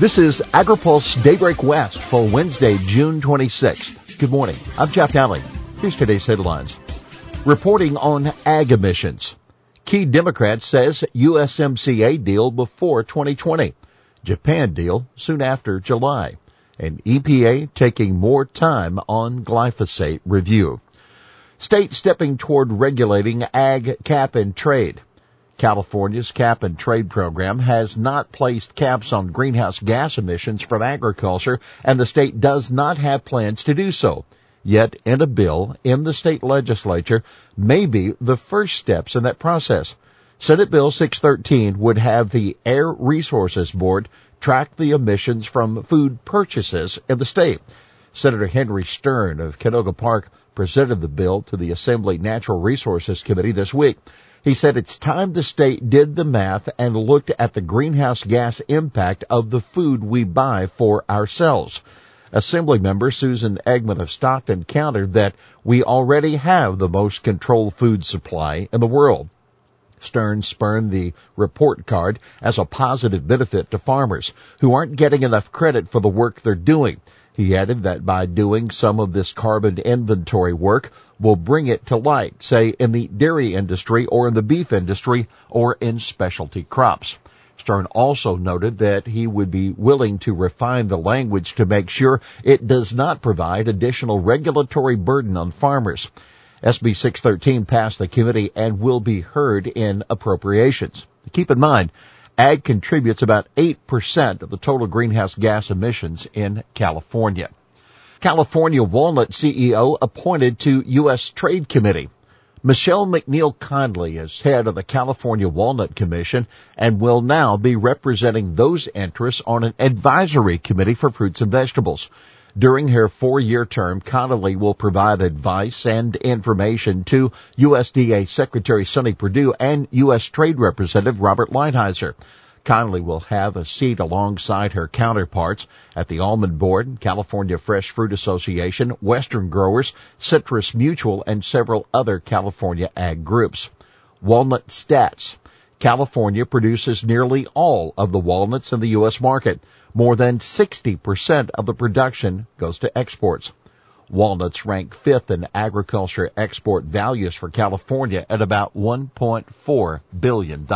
This is AgriPulse Daybreak West for Wednesday, June 26th. Good morning. I'm Jeff Nalley. Here's today's headlines. Reporting on ag emissions. Key Democrat says USMCA deal before 2020. Japan deal soon after July. And EPA taking more time on glyphosate review. State stepping toward regulating ag cap and trade. California's cap and trade program has not placed caps on greenhouse gas emissions from agriculture and the state does not have plans to do so. Yet in a bill in the state legislature may be the first steps in that process. Senate Bill 613 would have the Air Resources Board track the emissions from food purchases in the state. Senator Henry Stern of Canoga Park presented the bill to the Assembly Natural Resources Committee this week. He said it's time the state did the math and looked at the greenhouse gas impact of the food we buy for ourselves. Assembly member Susan Eggman of Stockton countered that we already have the most controlled food supply in the world. Stern spurned the report card as a positive benefit to farmers who aren't getting enough credit for the work they're doing. He added that by doing some of this carbon inventory work will bring it to light, say in the dairy industry or in the beef industry or in specialty crops. Stern also noted that he would be willing to refine the language to make sure it does not provide additional regulatory burden on farmers. SB 613 passed the committee and will be heard in appropriations. Keep in mind, ag contributes about 8% of the total greenhouse gas emissions in California. California Walnut CEO appointed to U.S. Trade Committee. Michelle McNeil Connelly is head of the California Walnut Commission and will now be representing those interests on an advisory committee for fruits and vegetables. During her four-year term, Connelly will provide advice and information to USDA Secretary Sonny Perdue and U.S. Trade Representative Robert Lighthizer. Connelly will have a seat alongside her counterparts at the Almond Board, California Fresh Fruit Association, Western Growers, Citrus Mutual, and several other California ag groups. Walnut Stats. California produces nearly all of the walnuts in the U.S. market. More than 60% of the production goes to exports. Walnuts rank fifth in agriculture export values for California at about $1.4 billion.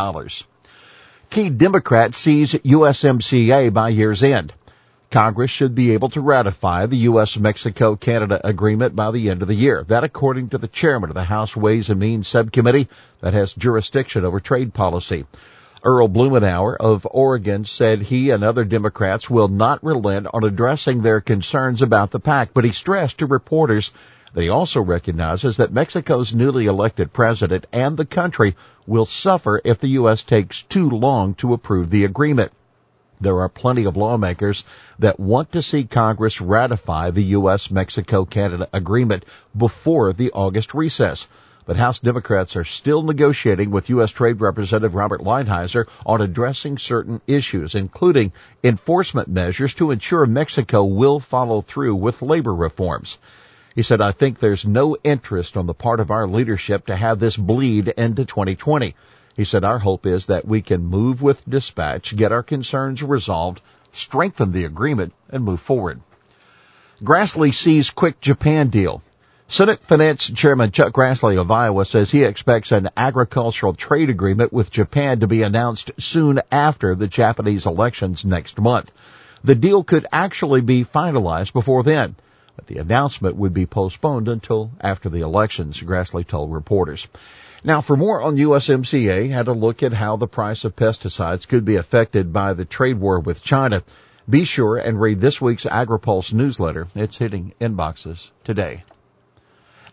Key Democrat sees USMCA by year's end. Congress should be able to ratify the U.S.-Mexico-Canada agreement by the end of the year. That according to the chairman of the House Ways and Means Subcommittee that has jurisdiction over trade policy. Earl Blumenauer of Oregon said he and other Democrats will not relent on addressing their concerns about the pact, but he stressed to reporters that he also recognizes that Mexico's newly elected president and the country will suffer if the U.S. takes too long to approve the agreement. There are plenty of lawmakers that want to see Congress ratify the U.S.-Mexico-Canada agreement before the August recess but House Democrats are still negotiating with U.S. Trade Representative Robert Lighthizer on addressing certain issues, including enforcement measures to ensure Mexico will follow through with labor reforms. He said, I think there's no interest on the part of our leadership to have this bleed into 2020. He said, our hope is that we can move with dispatch, get our concerns resolved, strengthen the agreement, and move forward. Grassley sees quick Japan deal. Senate Finance Chairman Chuck Grassley of Iowa says he expects an agricultural trade agreement with Japan to be announced soon after the Japanese elections next month. The deal could actually be finalized before then, but the announcement would be postponed until after the elections, Grassley told reporters. Now for more on USMCA, had a look at how the price of pesticides could be affected by the trade war with China. Be sure and read this week's AgriPulse newsletter. It's hitting inboxes today.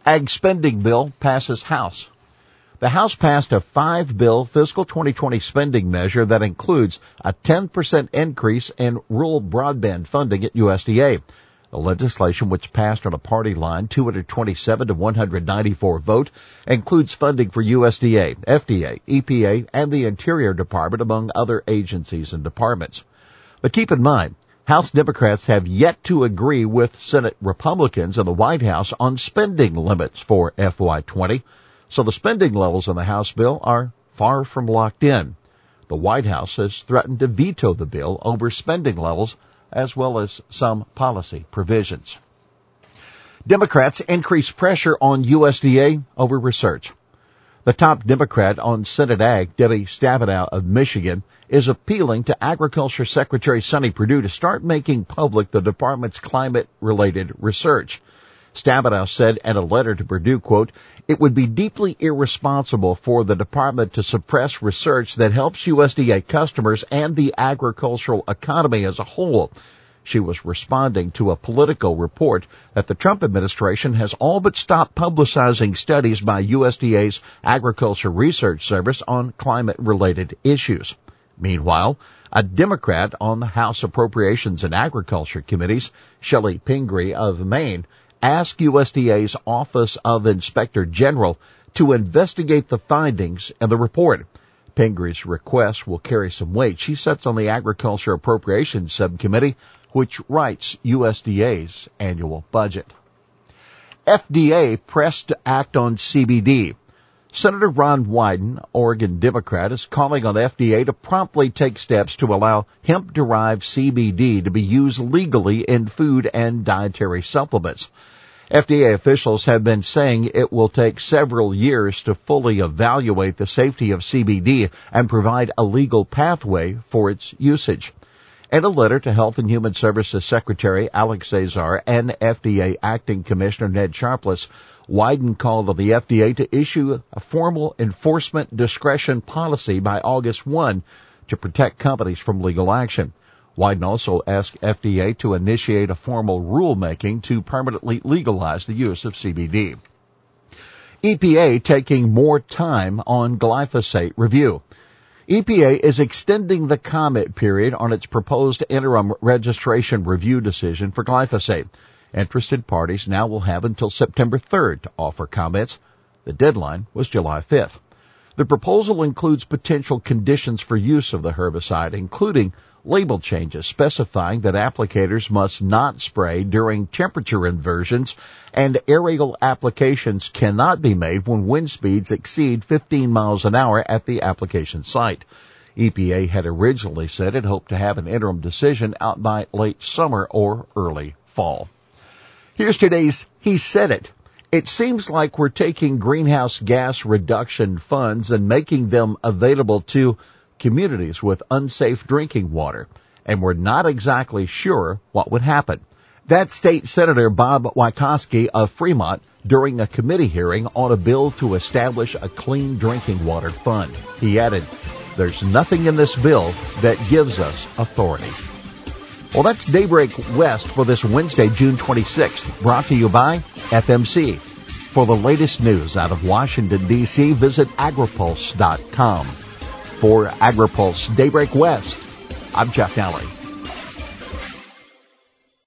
Ag spending bill passes House. The House passed a five bill fiscal 2020 spending measure that includes a 10% increase in rural broadband funding at USDA. The legislation, which passed on a party line 227 to 194 vote, includes funding for USDA, FDA, EPA, and the Interior Department, among other agencies and departments. But keep in mind, House Democrats have yet to agree with Senate Republicans in the White House on spending limits for FY20, so the spending levels in the House bill are far from locked in. The White House has threatened to veto the bill over spending levels as well as some policy provisions. Democrats increase pressure on USDA over research. The top Democrat on Senate Ag, Debbie Stabenow of Michigan, is appealing to Agriculture Secretary Sonny Perdue to start making public the department's climate-related research. Stabenow said in a letter to Perdue, quote, it would be deeply irresponsible for the department to suppress research that helps USDA customers and the agricultural economy as a whole. She was responding to a Politico report that the Trump administration has all but stopped publicizing studies by USDA's Agriculture Research Service on climate related issues. Meanwhile, a Democrat on the House Appropriations and Agriculture Committees, Chellie Pingree of Maine, asked USDA's Office of Inspector General to investigate the findings in the report. Pingree's request will carry some weight. She sits on the Agriculture Appropriations Subcommittee, which writes USDA's annual budget. FDA pressed to act on CBD. Senator Ron Wyden, Oregon Democrat, is calling on FDA to promptly take steps to allow hemp-derived CBD to be used legally in food and dietary supplements. FDA officials have been saying it will take several years to fully evaluate the safety of CBD and provide a legal pathway for its usage. In a letter to Health and Human Services Secretary Alex Azar and FDA Acting Commissioner Ned Sharpless, Wyden called on the FDA to issue a formal enforcement discretion policy by August 1 to protect companies from legal action. Wyden also asked FDA to initiate a formal rulemaking to permanently legalize the use of CBD. EPA taking more time on glyphosate review. EPA is extending the comment period on its proposed interim registration review decision for glyphosate. Interested parties now will have until September 3rd to offer comments. The deadline was July 5th. The proposal includes potential conditions for use of the herbicide, including label changes specifying that applicators must not spray during temperature inversions and aerial applications cannot be made when wind speeds exceed 15 miles an hour at the application site. EPA had originally said it hoped to have an interim decision out by late summer or early fall. Here's today's He Said It. It seems like we're taking greenhouse gas reduction funds and making them available to communities with unsafe drinking water, and we're not exactly sure what would happen. That state senator Bob Wieckowski of Fremont during a committee hearing on a bill to establish a clean drinking water fund. He added, there's nothing in this bill that gives us authority. Well, that's Daybreak West for this Wednesday, June 26th, brought to you by FMC. For the latest news out of Washington, D.C., visit agripulse.com. For AgriPulse Daybreak West, I'm Jeff Nalley.